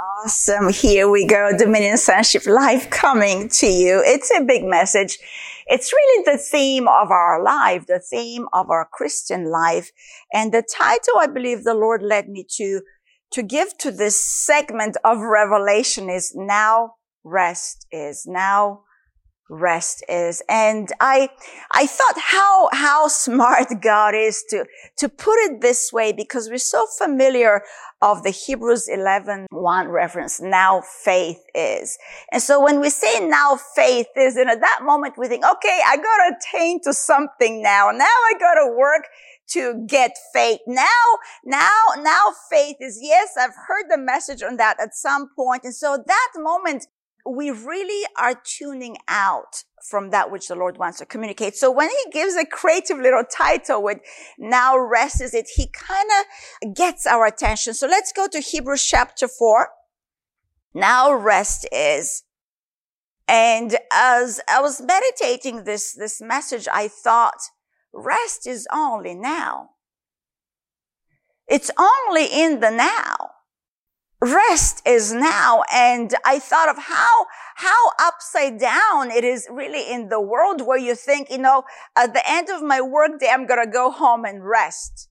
Awesome. Here we go. Dominion Sonship Live coming to you. It's a big message. It's really the theme of our life, the theme of our Christian life. And the title I believe the Lord led me to, to give to this segment of revelation is now rest is now rest is. And I, I thought how, how smart God is to, to put it this way because we're so familiar of the Hebrews 11, 1 reference. Now faith is. And so when we say now faith is, and at that moment we think, okay, I gotta attain to something now. Now I gotta work to get faith. Now, now, now faith is, yes, I've heard the message on that at some point. And so that moment we really are tuning out from that which the Lord wants to communicate. So when he gives a creative little title with now rest is it, he kind of gets our attention. So let's go to Hebrews chapter four. Now rest is. And as I was meditating this, this message, I thought rest is only now. It's only in the now rest is now. And I thought of how, how upside down it is really in the world where you think, you know, at the end of my workday, I'm going to go home and rest.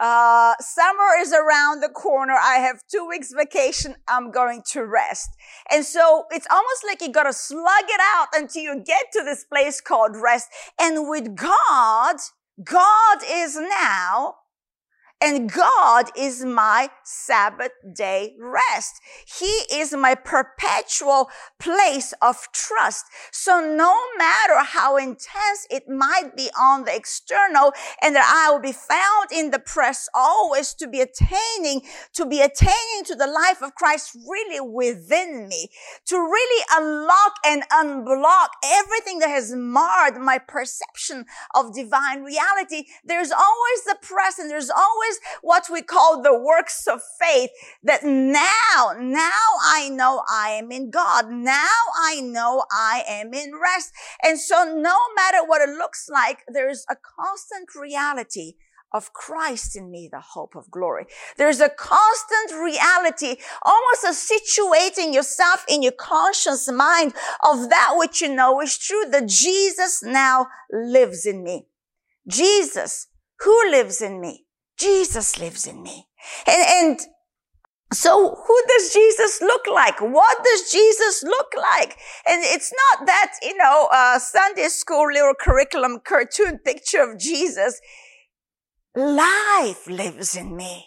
Uh, summer is around the corner. I have two weeks vacation. I'm going to rest. And so it's almost like you gotta slug it out until you get to this place called rest. And with God, God is now and God is my Sabbath day rest. He is my perpetual place of trust. So no matter how intense it might be on the external and that I will be found in the press always to be attaining, to be attaining to the life of Christ really within me, to really unlock and unblock everything that has marred my perception of divine reality. There's always the press and there's always what we call the works of faith that now, now I know I am in God. Now I know I am in rest. And so no matter what it looks like, there's a constant reality of Christ in me, the hope of glory. There's a constant reality, almost a situating yourself in your conscious mind of that which you know is true, that Jesus now lives in me. Jesus, who lives in me? Jesus lives in me. And, and so who does Jesus look like? What does Jesus look like? And it's not that, you know, Sunday school little curriculum cartoon picture of Jesus. Life lives in me.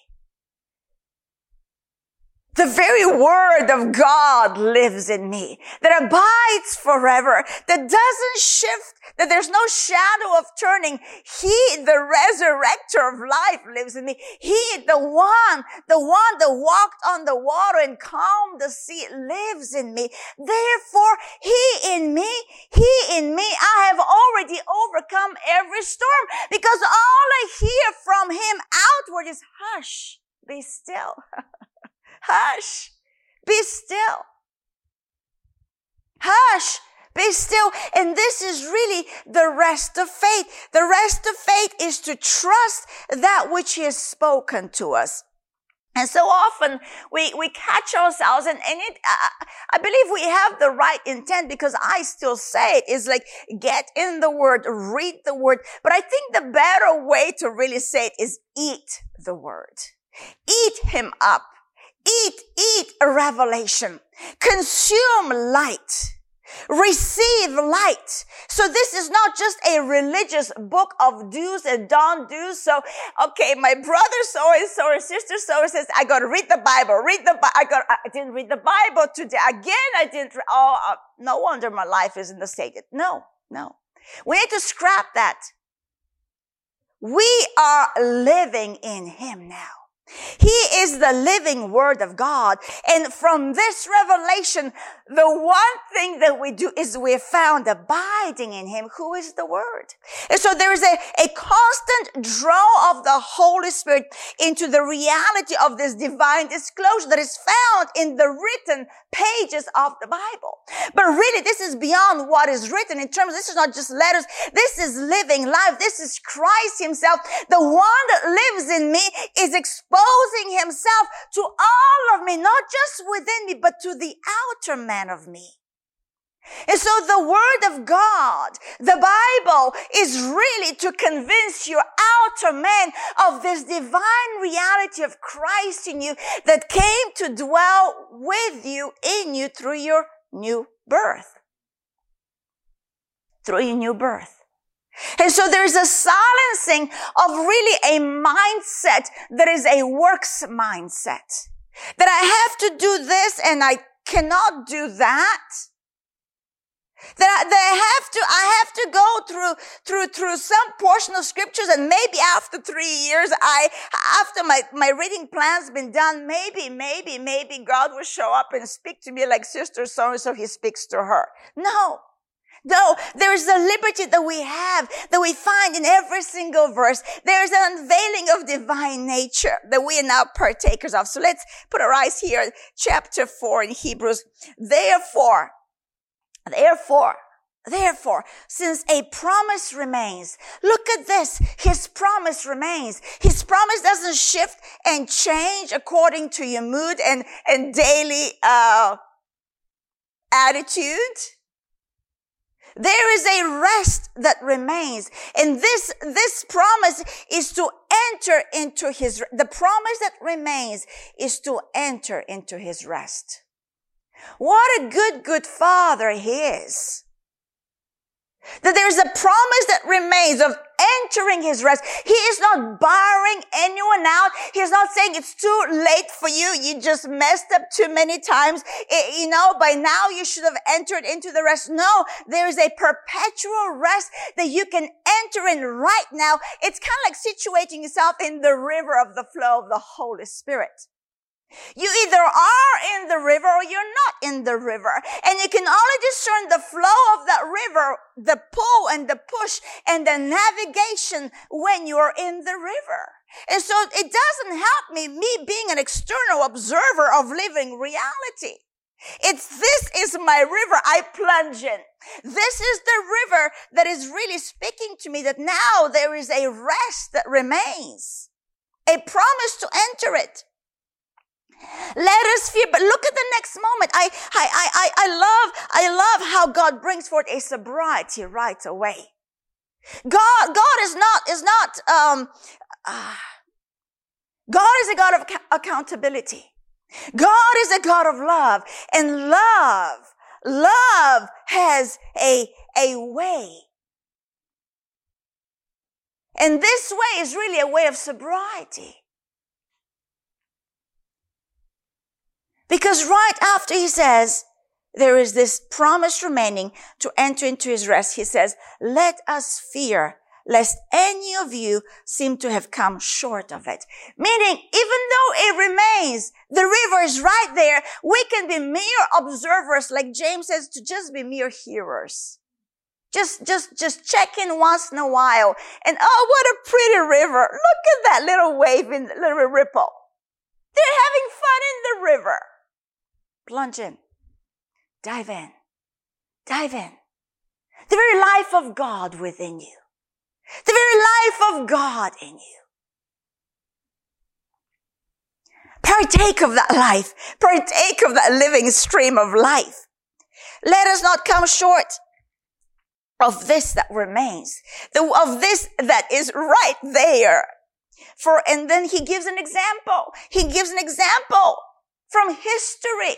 The very word of God lives in me, that abides forever, that doesn't shift, that there's no shadow of turning. He, the resurrector of life lives in me. He, the one, the one that walked on the water and calmed the sea lives in me. Therefore, he in me, he in me, I have already overcome every storm because all I hear from him outward is hush, be still. Hush. Be still. Hush. Be still. And this is really the rest of faith. The rest of faith is to trust that which he has spoken to us. And so often we, we catch ourselves and, and it, uh, I believe we have the right intent because I still say it is like get in the word, read the word. But I think the better way to really say it is eat the word. Eat him up. Eat, eat a revelation. Consume light. Receive light. So this is not just a religious book of do's and don't do's. So, okay, my brother so and so or sister so says, I got to read the Bible, read the Bible. I got, I didn't read the Bible today. Again, I didn't, oh, uh, no wonder my life is in the state. No, no. We need to scrap that. We are living in Him now. He is the living word of God. And from this revelation, the one thing that we do is we're found abiding in him, who is the word. And so there is a, a constant draw of the Holy Spirit into the reality of this divine disclosure that is found in the written pages of the Bible. But really, this is beyond what is written in terms, this is not just letters. This is living life. This is Christ himself. The one that lives in me is exposed exposing himself to all of me, not just within me, but to the outer man of me. And so the word of God, the Bible is really to convince your outer man of this divine reality of Christ in you that came to dwell with you, in you through your new birth. Through your new birth. And so there's a silencing of really a mindset that is a works mindset. That I have to do this and I cannot do that. That I, that I have to, I have to go through, through, through some portion of scriptures and maybe after three years, I, after my, my reading plan's been done, maybe, maybe, maybe God will show up and speak to me like sister so and so he speaks to her. No. No, there's a liberty that we have, that we find in every single verse. There's an unveiling of divine nature that we are now partakers of. So let's put our eyes here, chapter four in Hebrews. Therefore, therefore, Therefore, since a promise remains, look at this. His promise remains. His promise doesn't shift and change according to your mood and, and daily, uh, attitude. There is a rest that remains. And this, this promise is to enter into his, the promise that remains is to enter into his rest. What a good, good father he is. That there's a promise that remains of entering his rest. He is not barring anyone out. He's not saying it's too late for you. You just messed up too many times. It, you know, by now you should have entered into the rest. No, there is a perpetual rest that you can enter in right now. It's kind of like situating yourself in the river of the flow of the Holy Spirit. You either are in the river or you're not in the river. And you can only discern the flow of that river, the pull and the push and the navigation when you're in the river. And so it doesn't help me, me being an external observer of living reality. It's this is my river I plunge in. This is the river that is really speaking to me that now there is a rest that remains. A promise to enter it. Let us fear. But look at the next moment. I, I, I, I love, I love how God brings forth a sobriety right away. God, God is not, is not, um, uh, God is a God of accountability. God is a God of love and love, love has a, a way. And this way is really a way of sobriety. Because right after he says, there is this promise remaining to enter into his rest. He says, let us fear lest any of you seem to have come short of it. Meaning, even though it remains, the river is right there, we can be mere observers, like James says, to just be mere hearers. Just, just, just check in once in a while. And oh, what a pretty river. Look at that little wave in the little ripple. They're having fun in the river. Plunge in. Dive in. Dive in. The very life of God within you. The very life of God in you. Partake of that life. Partake of that living stream of life. Let us not come short of this that remains, of this that is right there. For, and then he gives an example. He gives an example from history.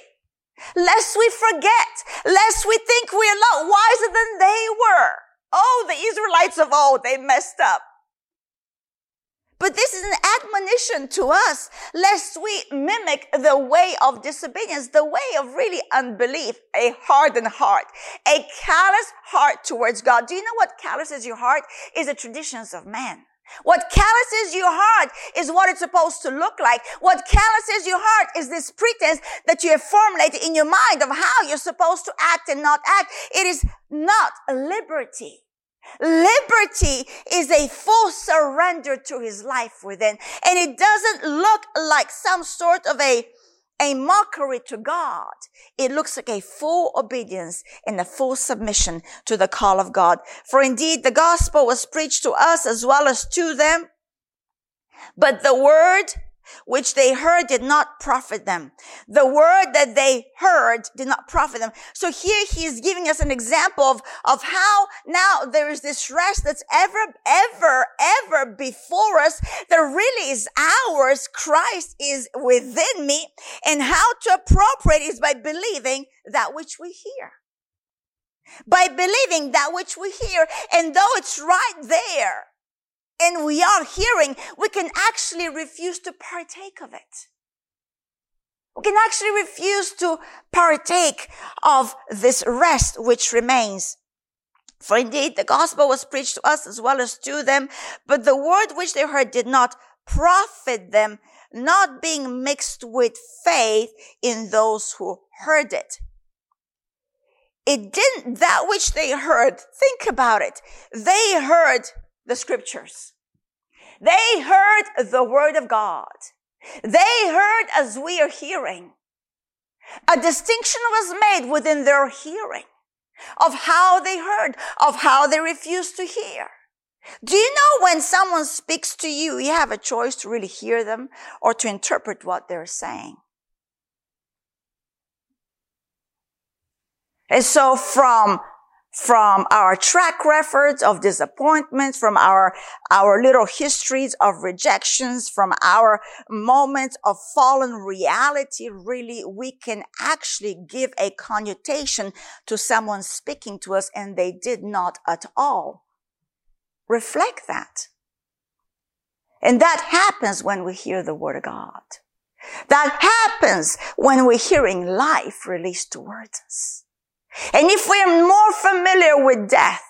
Lest we forget, lest we think we are not wiser than they were. Oh, the Israelites of old, they messed up. But this is an admonition to us, lest we mimic the way of disobedience, the way of really unbelief, a hardened heart, a callous heart towards God. Do you know what calluses your heart? Is the traditions of man. What calluses your heart is what it's supposed to look like. What calluses your heart is this pretense that you have formulated in your mind of how you're supposed to act and not act. It is not liberty. Liberty is a full surrender to his life within. And it doesn't look like some sort of a a mockery to God. It looks like a full obedience and a full submission to the call of God. For indeed, the gospel was preached to us as well as to them. But the word which they heard did not profit them. The word that they heard did not profit them. So here he is giving us an example of, of how now there is this rest that's ever, ever, ever before us that really is ours. Christ is within me and how to appropriate is by believing that which we hear. By believing that which we hear. And though it's right there, and we are hearing, we can actually refuse to partake of it. We can actually refuse to partake of this rest which remains. For indeed, the gospel was preached to us as well as to them, but the word which they heard did not profit them, not being mixed with faith in those who heard it. It didn't, that which they heard, think about it. They heard the scriptures. They heard the word of God. They heard as we are hearing. A distinction was made within their hearing of how they heard, of how they refused to hear. Do you know when someone speaks to you, you have a choice to really hear them or to interpret what they're saying? And so from from our track records of disappointments, from our, our little histories of rejections, from our moments of fallen reality, really, we can actually give a connotation to someone speaking to us and they did not at all reflect that. And that happens when we hear the word of God. That happens when we're hearing life released towards us. And if we're more familiar with death,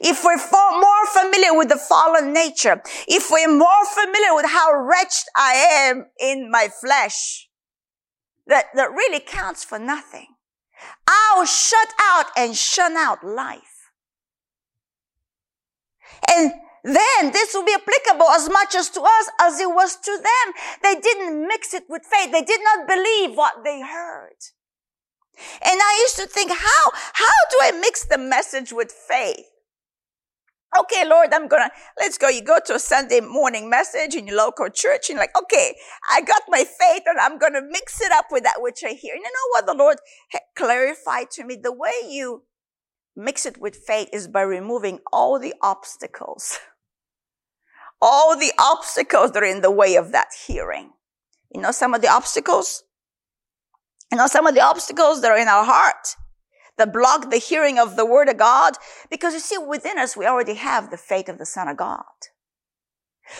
if we're more familiar with the fallen nature, if we're more familiar with how wretched I am in my flesh, that, that really counts for nothing. I'll shut out and shun out life. And then this will be applicable as much as to us as it was to them. They didn't mix it with faith. They did not believe what they heard. And I used to think, how, how do I mix the message with faith? Okay, Lord, I'm gonna, let's go. You go to a Sunday morning message in your local church and like, okay, I got my faith and I'm gonna mix it up with that which I hear. And you know what the Lord clarified to me? The way you mix it with faith is by removing all the obstacles. All the obstacles that are in the way of that hearing. You know some of the obstacles? You know, some of the obstacles that are in our heart that block the hearing of the word of God, because you see, within us, we already have the faith of the Son of God.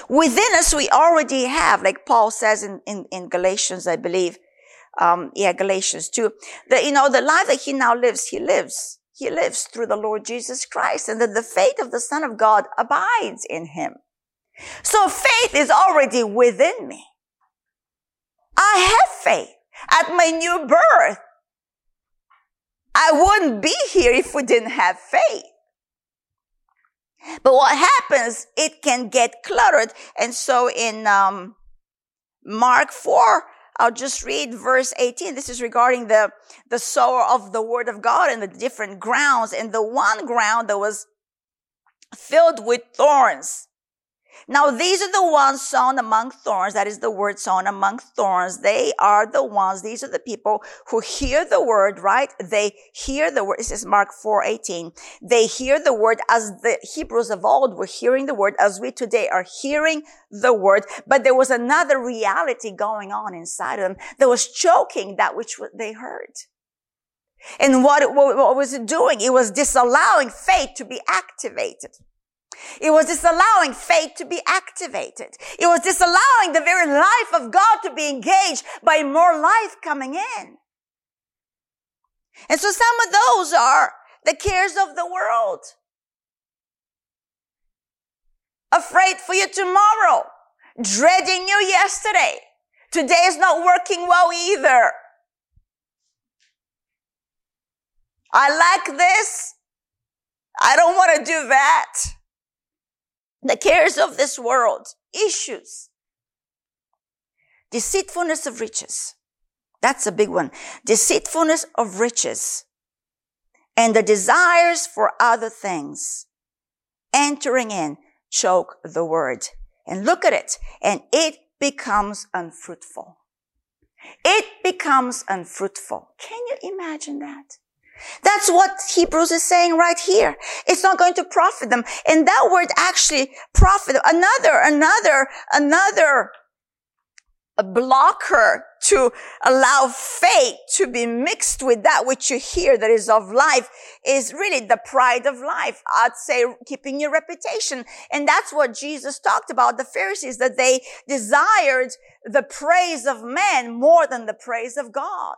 Within us, we already have, like Paul says in, in, in Galatians, I believe, um, yeah, Galatians 2, that, you know, the life that he now lives, he lives. He lives through the Lord Jesus Christ and that the faith of the Son of God abides in him. So faith is already within me. I have faith at my new birth. I wouldn't be here if we didn't have faith. But what happens, it can get cluttered. And so in um, Mark 4, I'll just read verse 18. This is regarding the, the sower of the word of God and the different grounds. And the one ground that was filled with thorns. Now these are the ones sown among thorns. That is the word sown among thorns. They are the ones, these are the people who hear the word, right? They hear the word. This is Mark 4, 18. They hear the word as the Hebrews of old were hearing the word, as we today are hearing the word. But there was another reality going on inside of them that was choking that which they heard. And what, what, what was it doing? It was disallowing faith to be activated. It was disallowing faith to be activated. It was disallowing the very life of God to be engaged by more life coming in. And so some of those are the cares of the world. Afraid for you tomorrow. Dreading you yesterday. Today is not working well either. I like this. I don't want to do that the cares of this world, issues, deceitfulness of riches. That's a big one. Deceitfulness of riches and the desires for other things entering in choke the word. And look at it. And it becomes unfruitful. It becomes unfruitful. Can you imagine that? That's what Hebrews is saying right here. It's not going to profit them. And that word actually profit, another, another, another blocker to allow faith to be mixed with that which you hear that is of life is really the pride of life. I'd say keeping your reputation. And that's what Jesus talked about the Pharisees, that they desired the praise of men more than the praise of God.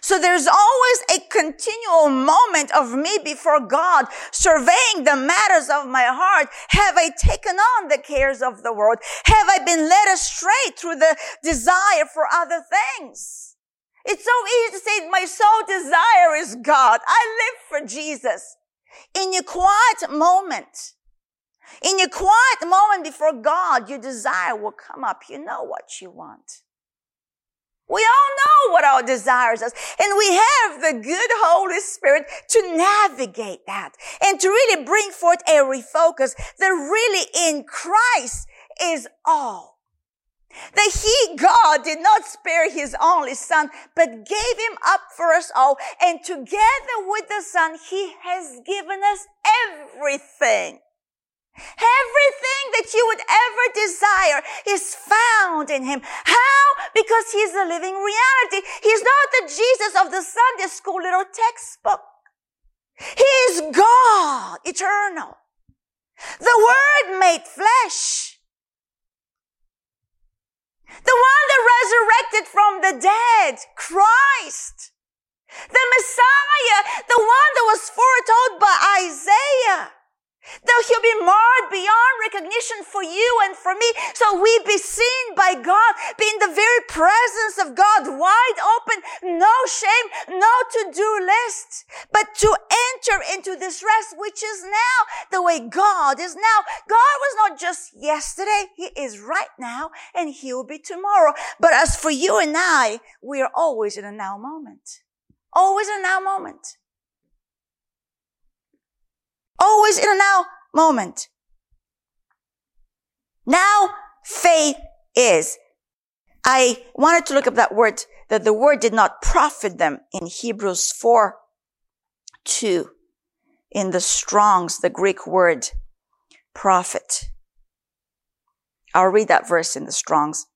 So there's always a continual moment of me before God, surveying the matters of my heart. Have I taken on the cares of the world? Have I been led astray through the desire for other things? It's so easy to say, my sole desire is God. I live for Jesus. In your quiet moment, in your quiet moment before God, your desire will come up. You know what you want. We all know what our desires are. And we have the good Holy Spirit to navigate that and to really bring forth a refocus that really in Christ is all. That he, God, did not spare his only son, but gave him up for us all. And together with the son, he has given us everything. Everything that you would ever desire is found in him. How? Because he's a living reality. He's not the Jesus of the Sunday school little textbook. He is God, eternal. The Word made flesh. The one that resurrected from the dead, Christ. The Messiah, the one that was foretold by Isaiah. Though he'll be marred beyond recognition for you and for me. So we be seen by God, be in the very presence of God, wide open, no shame, no to-do list, but to enter into this rest, which is now the way God is now. God was not just yesterday. He is right now and he will be tomorrow. But as for you and I, we are always in a now moment. Always in a now moment. Always in a now moment. Now faith is. I wanted to look up that word, that the word did not profit them in Hebrews 4, 2. In the Strong's, the Greek word profit. I'll read that verse in the Strong's.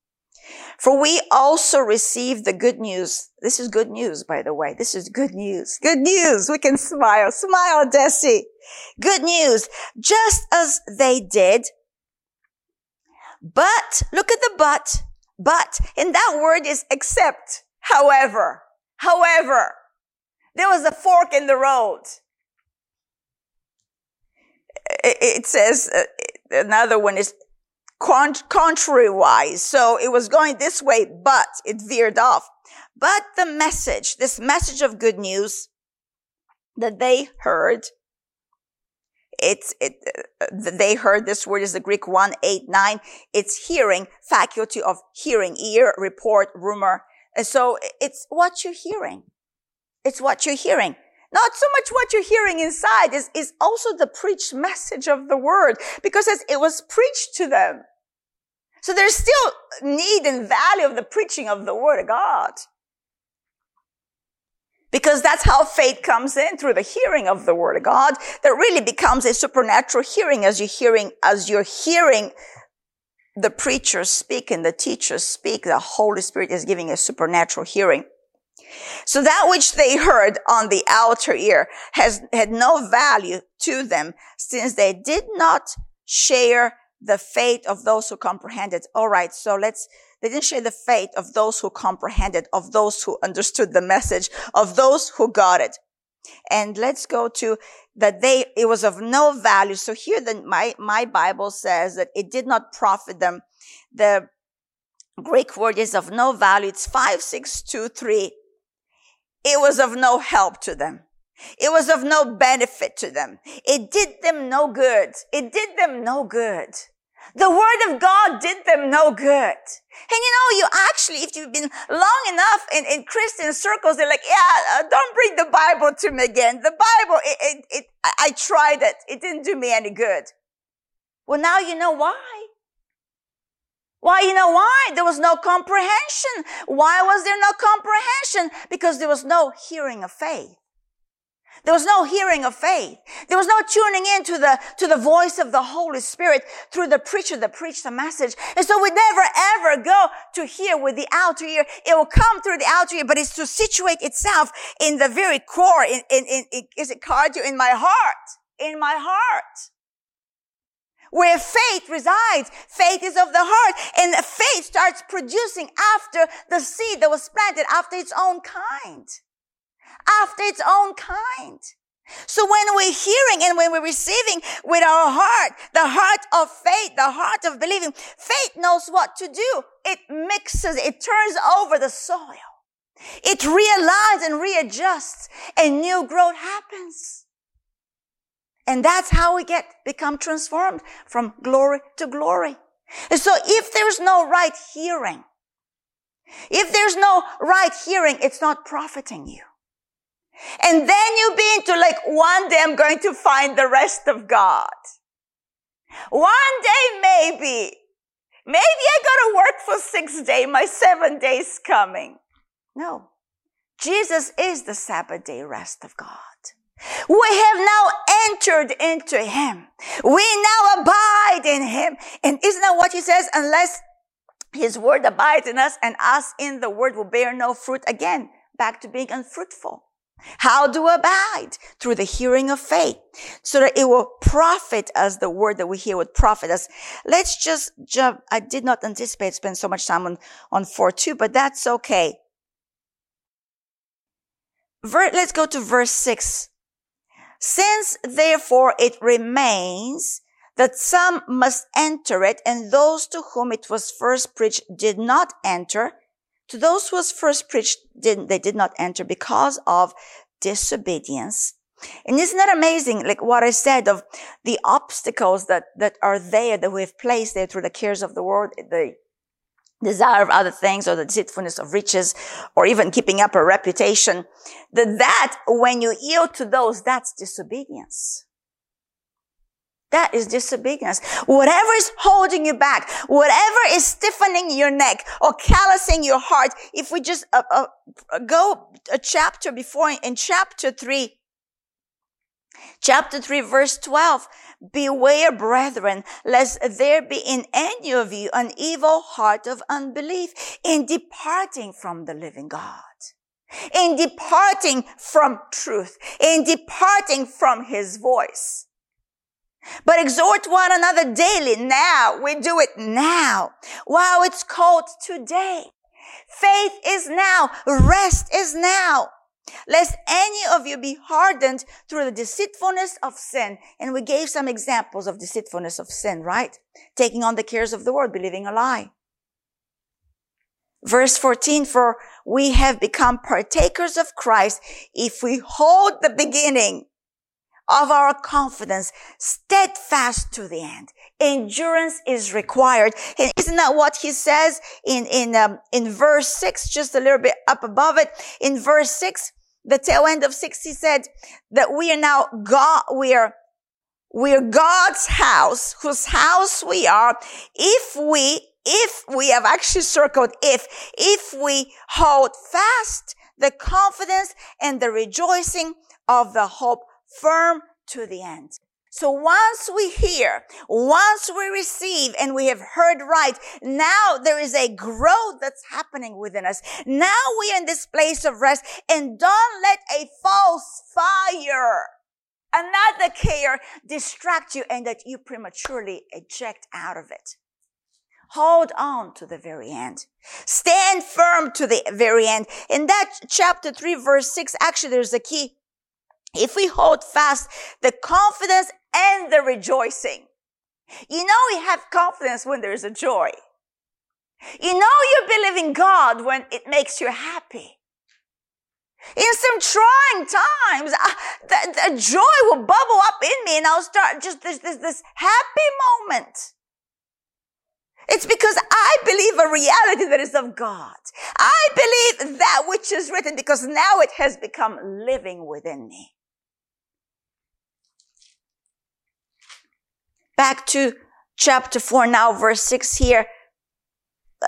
For we also received the good news. This is good news, by the way. This is good news. Good news. We can smile. Smile, Deci. Good news. Just as they did. But, look at the but. But, in that word is except. However. However. There was a fork in the road. It says, uh, another one is contrary wise. So it was going this way, but it veered off. But the message, this message of good news that they heard, it's, it, uh, they heard this word is the Greek 189. It's hearing, faculty of hearing, ear, report, rumor. And so it's what you're hearing. It's what you're hearing. Not so much what you're hearing inside is, is also the preached message of the word because as it was preached to them. So there's still need and value of the preaching of the word of God. Because that's how faith comes in through the hearing of the word of God. That really becomes a supernatural hearing as you're hearing, as you're hearing the preacher speak and the teacher speak. The Holy Spirit is giving a supernatural hearing. So that which they heard on the outer ear has had no value to them since they did not share the fate of those who comprehended. All right. So let's, they didn't share the fate of those who comprehended, of those who understood the message, of those who got it. And let's go to that they, it was of no value. So here the, my, my Bible says that it did not profit them. The Greek word is of no value. It's 5623. It was of no help to them. It was of no benefit to them. It did them no good. It did them no good. The word of God did them no good. And you know, you actually, if you've been long enough in, in Christian circles, they're like, yeah, uh, don't bring the Bible to me again. The Bible, it, it, it, I tried it. It didn't do me any good. Well, now you know why. Why, you know why? There was no comprehension. Why was there no comprehension? Because there was no hearing of faith. There was no hearing of faith. There was no tuning in to the, to the voice of the Holy Spirit through the preacher that preached the message. And so we never ever go to hear with the outer ear. It will come through the outer ear, but it's to situate itself in the very core, in, in, in, in is it cardio? In my heart. In my heart where faith resides. Faith is of the heart and faith starts producing after the seed that was planted after its own kind. After its own kind. So when we're hearing and when we're receiving with our heart, the heart of faith, the heart of believing, faith knows what to do. It mixes, it turns over the soil. It realigns and readjusts and new growth happens. And that's how we get, become transformed from glory to glory. And so if there's no right hearing, if there's no right hearing, it's not profiting you. And then you be into like, one day I'm going to find the rest of God. One day maybe, maybe I gotta work for six days, my seven days coming. No. Jesus is the Sabbath day rest of God. We have now entered into him. We now abide in him. And isn't that what he says? Unless his word abides in us and us in the word will bear no fruit again. Back to being unfruitful. How we abide? Through the hearing of faith, so that it will profit us, the word that we hear would profit us. Let's just jump. I did not anticipate spend so much time on, on 4-2, but that's okay. Ver, let's go to verse 6 since therefore it remains that some must enter it, and those to whom it was first preached did not enter, to those who was first preached, did, they did not enter because of disobedience. And isn't that amazing? Like what I said of the obstacles that, that are there that we've placed there through the cares of the world, the desire of other things or the deceitfulness of riches or even keeping up a reputation, that that when you yield to those, that's disobedience. That is disobedience. Whatever is holding you back, whatever is stiffening your neck or callousing your heart, if we just uh, uh, go a chapter before in chapter 3, chapter 3 verse 12, Beware, brethren, lest there be in any of you an evil heart of unbelief in departing from the living God, in departing from truth, in departing from his voice. But exhort one another daily. Now, we do it now. Wow, it's called today. Faith is now. Rest is now lest any of you be hardened through the deceitfulness of sin. And we gave some examples of deceitfulness of sin, right? Taking on the cares of the world, believing a lie. Verse 14, for we have become partakers of Christ if we hold the beginning of our confidence steadfast to the end. Endurance is required. And isn't that what he says in, in, um, in verse six, just a little bit up above it? In verse six, the tail end of six, he said that we are now God, we are, we are God's house, whose house we are, if we, if we have actually circled if, if we hold fast the confidence and the rejoicing of the hope firm to the end. So once we hear, once we receive and we have heard right, now there is a growth that's happening within us. Now we are in this place of rest and don't let a false fire, another care distract you and that you prematurely eject out of it. Hold on to the very end. Stand firm to the very end. In that chapter 3 verse 6, actually there's a key if we hold fast the confidence and the rejoicing. You know, we have confidence when there's a joy. You know, you believe in God when it makes you happy. In some trying times, uh, the, the, joy will bubble up in me and I'll start just this, this, this happy moment. It's because I believe a reality that is of God. I believe that which is written because now it has become living within me. Back to chapter 4 now, verse 6 here.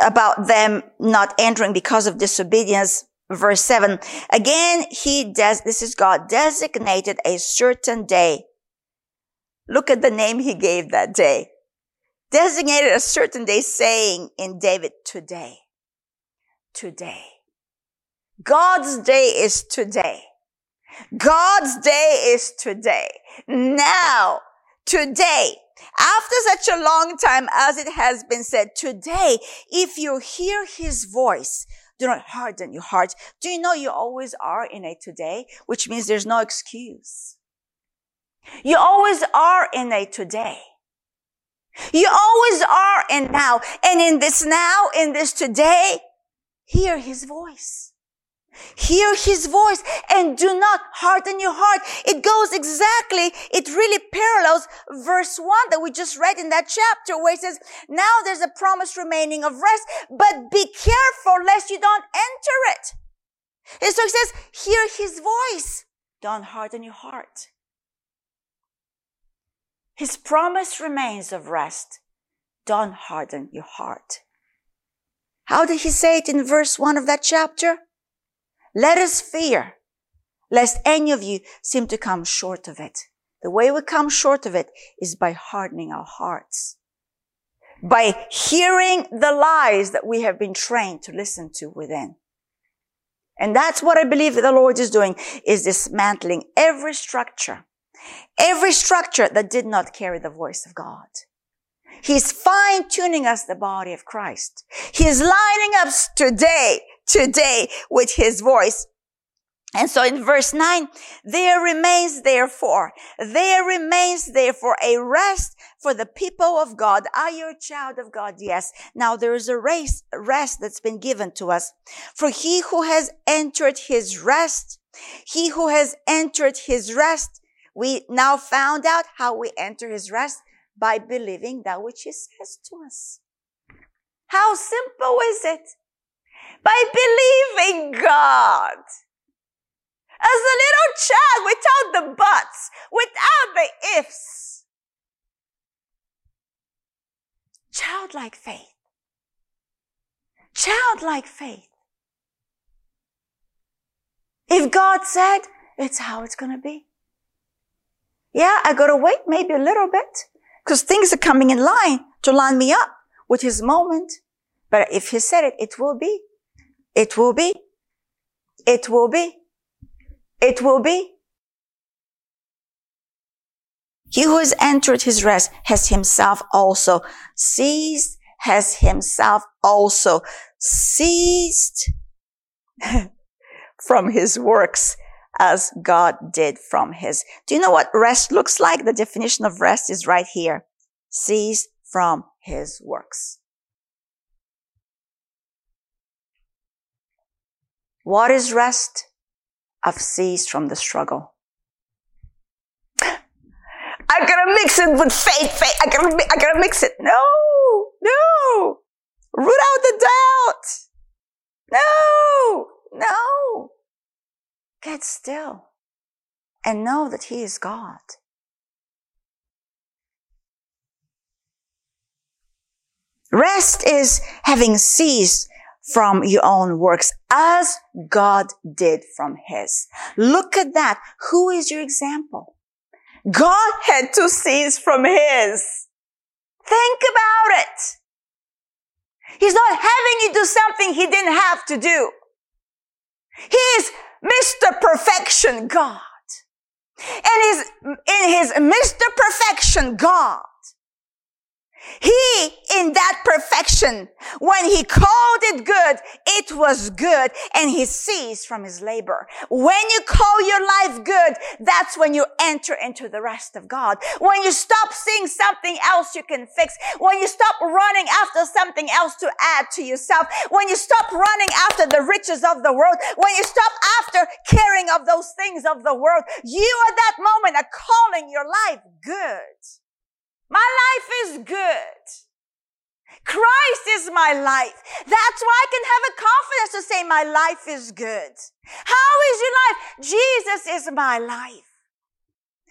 about them not entering because of disobedience. Verse seven. Again, he does, this is God designated a certain day. Look at the name he gave that day. Designated a certain day saying in David, today, today. God's day is today. God's day is today. Now, today, after such a long time as it has been said, today, if you hear his voice, do not harden your heart. Do you know you always are in a today, which means there's no excuse. You always are in a today. You always are in now. And in this now, in this today, hear his voice. Hear his voice and do not harden your heart. It goes exactly, it really parallels verse one that we just read in that chapter where it says, now there's a promise remaining of rest, but be careful lest you don't enter it. And so he says, hear his voice. Don't harden your heart. His promise remains of rest. Don't harden your heart. How did he say it in verse one of that chapter? Let us fear, lest any of you seem to come short of it. The way we come short of it is by hardening our hearts. By hearing the lies that we have been trained to listen to within. And that's what I believe the Lord is doing, is dismantling every structure, every structure that did not carry the voice of God. He's fine tuning us the body of Christ. He's lining us today today with his voice. And so in verse 9, there remains therefore, there remains therefore a rest for the people of God. Are you a child of God? Yes. Now there is a race, rest that's been given to us. For he who has entered his rest, he who has entered his rest, we now found out how we enter his rest by believing that which he says to us. How simple is it? By believing God. As a little child, without the buts, without the ifs. Childlike faith. Childlike faith. If God said, it's how it's going to be. Yeah, I got to wait maybe a little bit because things are coming in line to line me up with his moment. But if he said it, it will be. It will be. It will be. It will be. He who has entered his rest has himself also ceased, has himself also ceased from his works as God did from his. Do you know what rest looks like? The definition of rest is right here. Cease from his works. What is rest? I've ceased from the struggle. I gotta mix it with faith, faith. I gotta, I gotta mix it. No, no. Root out the doubt. No, no. Get still and know that He is God. Rest is having ceased from your own works as God did from his. Look at that. Who is your example? God had to cease from his. Think about it. He's not having you do something he didn't have to do. He is Mr. Perfection God. And his, in his Mr. Perfection God, he, in that perfection, when he called it good, it was good and he ceased from his labor. When you call your life good, that's when you enter into the rest of God. When you stop seeing something else you can fix, when you stop running after something else to add to yourself, when you stop running after the riches of the world, when you stop after caring of those things of the world, you at that moment are calling your life good. My life is good. Christ is my life. That's why I can have a confidence to say my life is good. How is your life? Jesus is my life.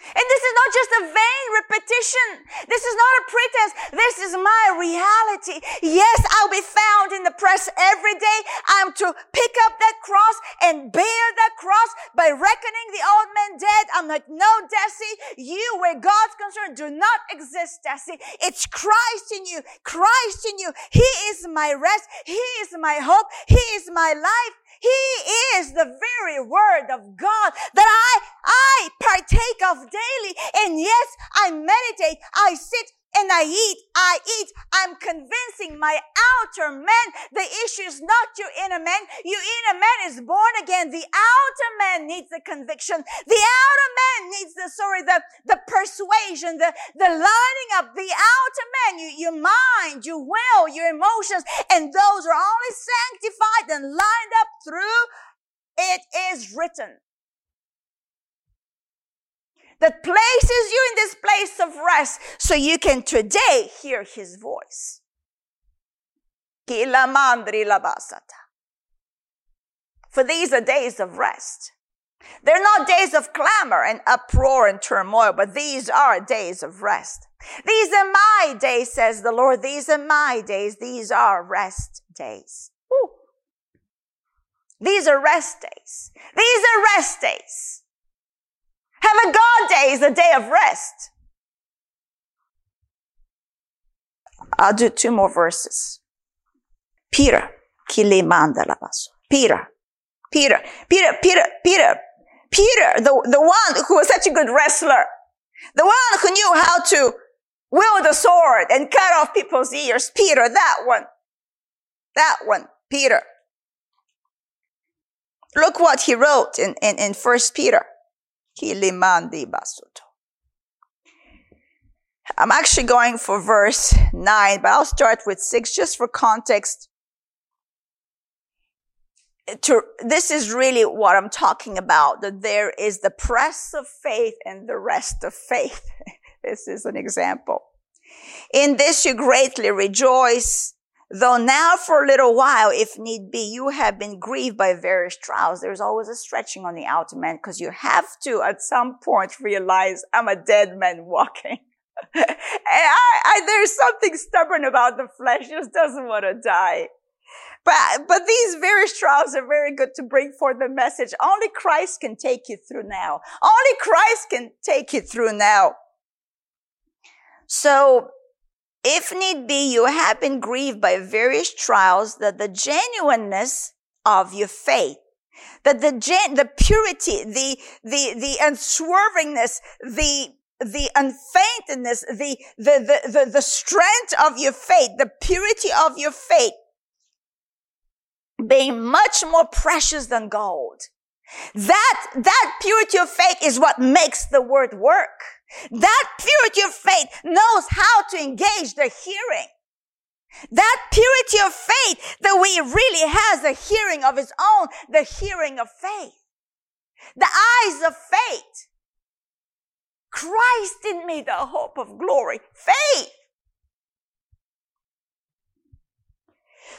And this is not just a vain repetition. This is not a pretense. This is my reality. Yes, I'll be found in the press every day. I'm to pick up that cross and bear that cross by reckoning the old man dead. I'm like, no, Deci, you, where God's concerned, do not exist, Deci. It's Christ in you. Christ in you. He is my rest. He is my hope. He is my life. He is the very word of God that I, I partake of daily. And yes, I meditate, I sit and I eat, I eat. I'm convincing my outer man. The issue is not your inner man. Your inner man is born again. The outer man needs the conviction. The outer man needs the, sorry, the, the persuasion, the, the lining up. The outer man, you, your mind, your will, your emotions, and those are only sanctified and lined up through it is written that places you in this place of rest so you can today hear his voice. For these are days of rest. They're not days of clamor and uproar and turmoil, but these are days of rest. These are my days, says the Lord. These are my days. These are rest days. These are rest days. These are rest days. Have a God day is a day of rest. I'll do two more verses. Peter, Peter, Peter, Peter, Peter, Peter, Peter, the, the one who was such a good wrestler, the one who knew how to wield a sword and cut off people's ears. Peter, that one. That one, Peter. Look what he wrote in, in, in First Peter. Kilimandi Basuto. I'm actually going for verse 9, but I'll start with 6 just for context. To, this is really what I'm talking about, that there is the press of faith and the rest of faith. this is an example. In this you greatly rejoice, Though now for a little while, if need be, you have been grieved by various trials. There's always a stretching on the outer man because you have to at some point realize I'm a dead man walking. I, I, there's something stubborn about the flesh, just doesn't want to die. But, but these various trials are very good to bring forth the message. Only Christ can take you through now. Only Christ can take you through now. So if need be, you have been grieved by various trials that the genuineness of your faith, that the gen- the purity, the, the, the unswervingness, the, the unfaintedness, the, the, the, the, the strength of your faith, the purity of your faith, being much more precious than gold. That, that purity of faith is what makes the word work. That purity of faith knows how to engage the hearing. That purity of faith that we really has a hearing of its own, the hearing of faith. The eyes of faith. Christ in me, the hope of glory. Faith.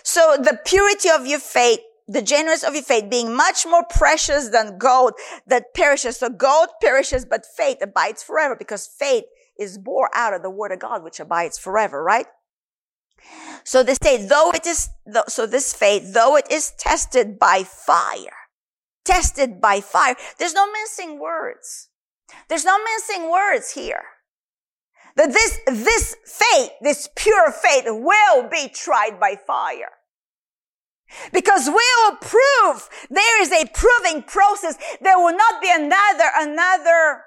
So the purity of your faith the genuineness of your faith being much more precious than gold that perishes. So gold perishes, but faith abides forever because faith is born out of the word of God, which abides forever, right? So they say, though it is, so this faith, though it is tested by fire, tested by fire, there's no mincing words. There's no mincing words here. That this, this faith, this pure faith will be tried by fire. Because we will prove there is a proving process. There will not be another, another,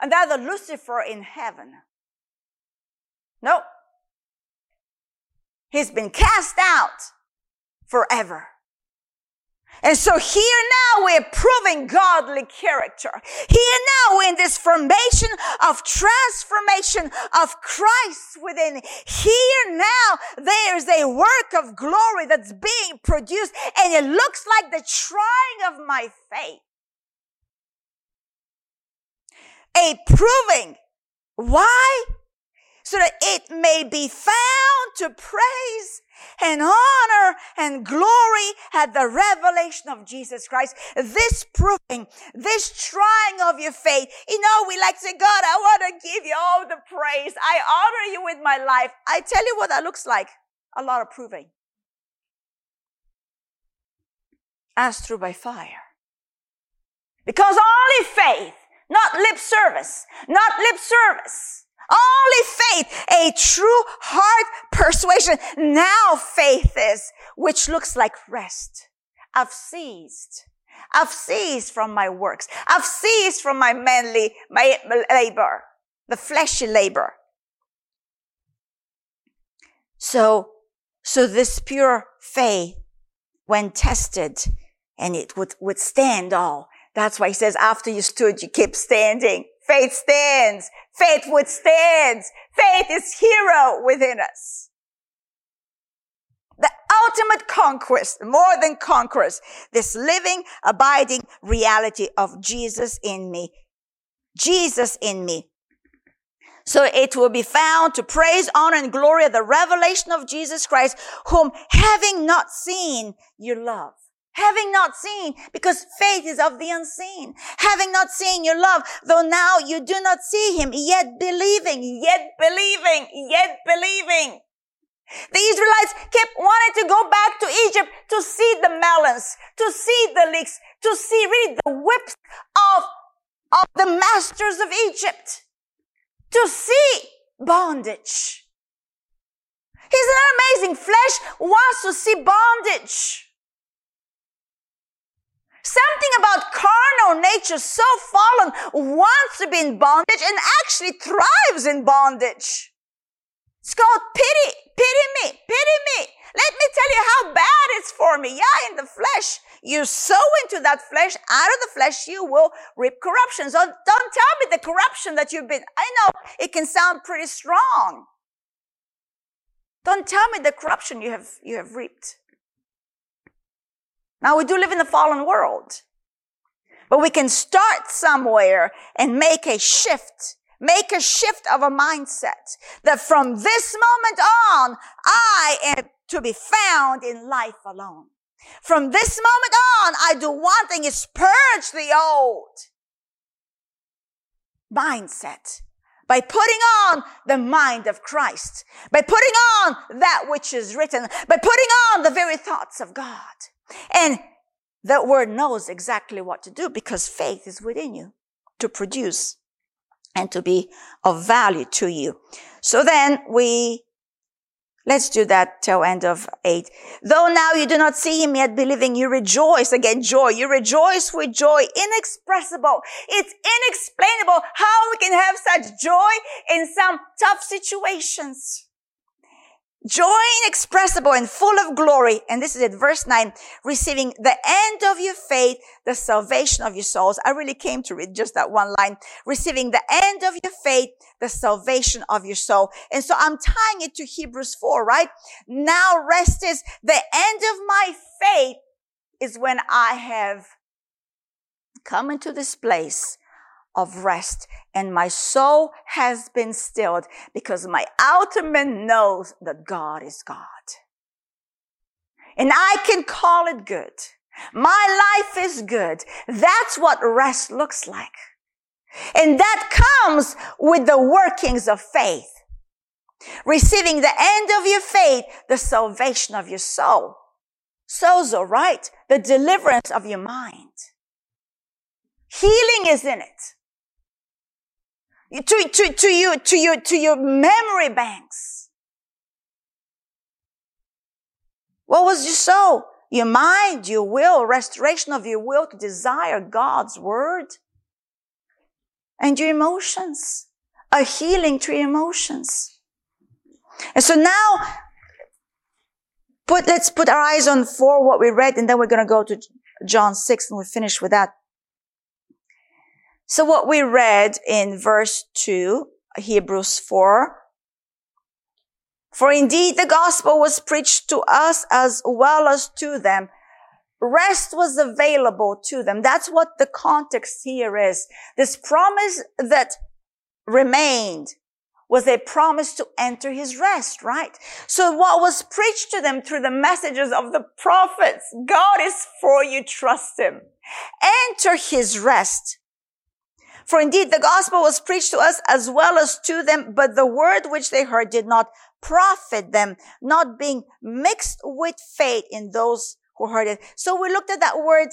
another Lucifer in heaven. No. He's been cast out forever. And so here now we're proving godly character. Here now in this formation of transformation of Christ within. Here now there's a work of glory that's being produced and it looks like the trying of my faith. A proving. Why? So that it may be found to praise and honor and glory at the revelation of Jesus Christ. This proving, this trying of your faith. You know, we like to say, God, I want to give you all the praise. I honor you with my life. I tell you what that looks like. A lot of proving. As through by fire. Because only faith, not lip service, not lip service only faith, a true heart persuasion. Now faith is, which looks like rest. I've ceased. I've ceased from my works. I've ceased from my manly, my labor, the fleshy labor. So, so this pure faith, when tested, and it would withstand all. That's why he says, after you stood, you keep standing. Faith stands. Faith withstands. Faith is hero within us. The ultimate conquest, more than conquest, this living, abiding reality of Jesus in me. Jesus in me. So it will be found to praise, honor, and glory of the revelation of Jesus Christ, whom having not seen, you love having not seen, because faith is of the unseen, having not seen your love, though now you do not see him, yet believing, yet believing, yet believing. The Israelites kept wanting to go back to Egypt to see the melons, to see the leeks, to see really the whips of, of the masters of Egypt, to see bondage. Isn't that amazing? Flesh wants to see bondage. Something about carnal nature so fallen wants to be in bondage and actually thrives in bondage. It's called pity. Pity me. Pity me. Let me tell you how bad it's for me. Yeah, in the flesh. You sow into that flesh. Out of the flesh, you will reap corruption. So don't tell me the corruption that you've been. I know it can sound pretty strong. Don't tell me the corruption you have, you have reaped. Now we do live in the fallen world, but we can start somewhere and make a shift, make a shift of a mindset that from this moment on, I am to be found in life alone. From this moment on, I do one thing is purge the old mindset by putting on the mind of Christ, by putting on that which is written, by putting on the very thoughts of God. And that word knows exactly what to do because faith is within you to produce and to be of value to you. So then we, let's do that till end of eight. Though now you do not see him yet believing, you rejoice again, joy. You rejoice with joy inexpressible. It's inexplainable how we can have such joy in some tough situations. Joy inexpressible and full of glory. And this is at verse nine, receiving the end of your faith, the salvation of your souls. I really came to read just that one line, receiving the end of your faith, the salvation of your soul. And so I'm tying it to Hebrews 4, right? Now rest is the end of my faith is when I have come into this place of rest and my soul has been stilled because my outer man knows that God is God. And I can call it good. My life is good. That's what rest looks like. And that comes with the workings of faith. Receiving the end of your faith, the salvation of your soul. Sozo, right? The deliverance of your mind. Healing is in it to, to, to you, to your, to your memory banks. What was your soul? Your mind, your will, restoration of your will to desire God's word and your emotions, a healing to your emotions. And so now, put, let's put our eyes on four, what we read, and then we're going to go to John 6 and we finish with that. So what we read in verse 2, Hebrews 4, for indeed the gospel was preached to us as well as to them. Rest was available to them. That's what the context here is. This promise that remained was a promise to enter his rest, right? So what was preached to them through the messages of the prophets, God is for you, trust him. Enter his rest. For indeed the gospel was preached to us as well as to them, but the word which they heard did not profit them, not being mixed with faith in those who heard it. So we looked at that word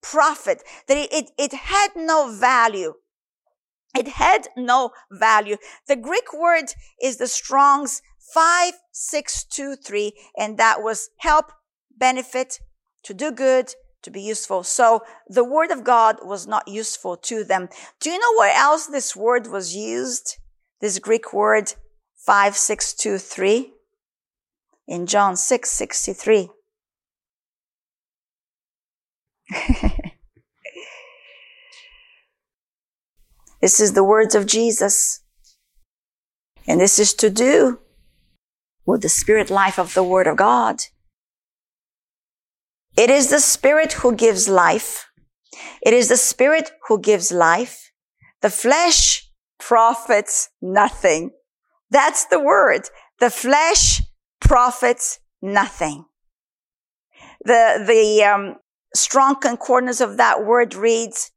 profit, that it, it, it had no value. It had no value. The Greek word is the Strong's 5623, and that was help, benefit, to do good, to be useful. So the word of God was not useful to them. Do you know where else this word was used? This Greek word 5623 in John 6 63. This is the words of Jesus. And this is to do with the spirit life of the word of God. It is the spirit who gives life. It is the spirit who gives life. The flesh profits nothing. That's the word. The flesh profits nothing. The, the, um, strong concordance of that word reads,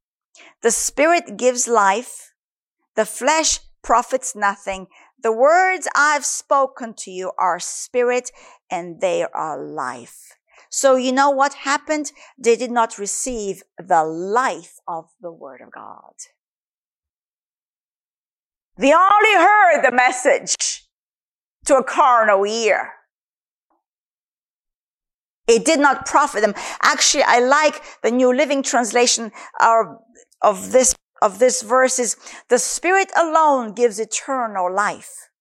the spirit gives life. The flesh profits nothing. The words I've spoken to you are spirit and they are life. So you know what happened? They did not receive the life of the word of God. They only heard the message to a carnal ear. It did not profit them. Actually, I like the New Living Translation, of this, of this verse is the Spirit alone gives eternal life.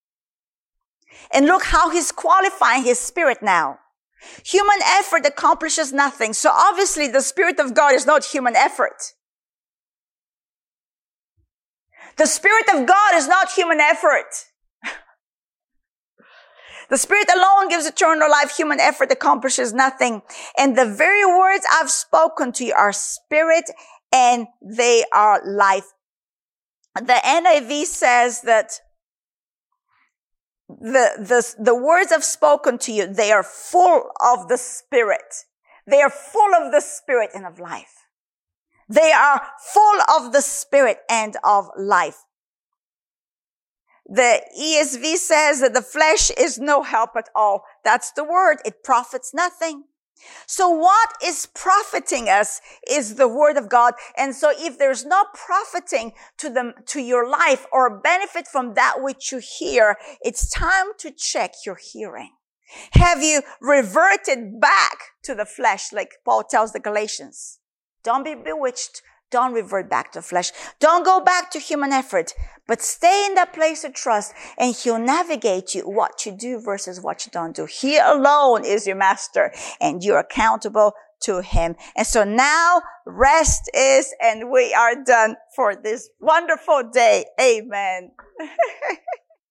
And look how he's qualifying his Spirit now. Human effort accomplishes nothing. So obviously the Spirit of God is not human effort. The Spirit of God is not human effort. The Spirit alone gives eternal life. Human effort accomplishes nothing. And the very words I've spoken to you are spirit and they are life. The NIV says that the, the, the words I've spoken to you, they are full of the Spirit. They are full of the Spirit and of life. They are full of the Spirit and of life. The ESV says that the flesh is no help at all. That's the word. It profits nothing. So what is profiting us is the word of God. And so if there's no profiting to them, to your life or benefit from that which you hear, it's time to check your hearing. Have you reverted back to the flesh like Paul tells the Galatians? Don't be bewitched. Don't revert back to flesh. Don't go back to human effort, but stay in that place of trust and he'll navigate you what you do versus what you don't do. He alone is your master and you're accountable to him. And so now rest is and we are done for this wonderful day. Amen.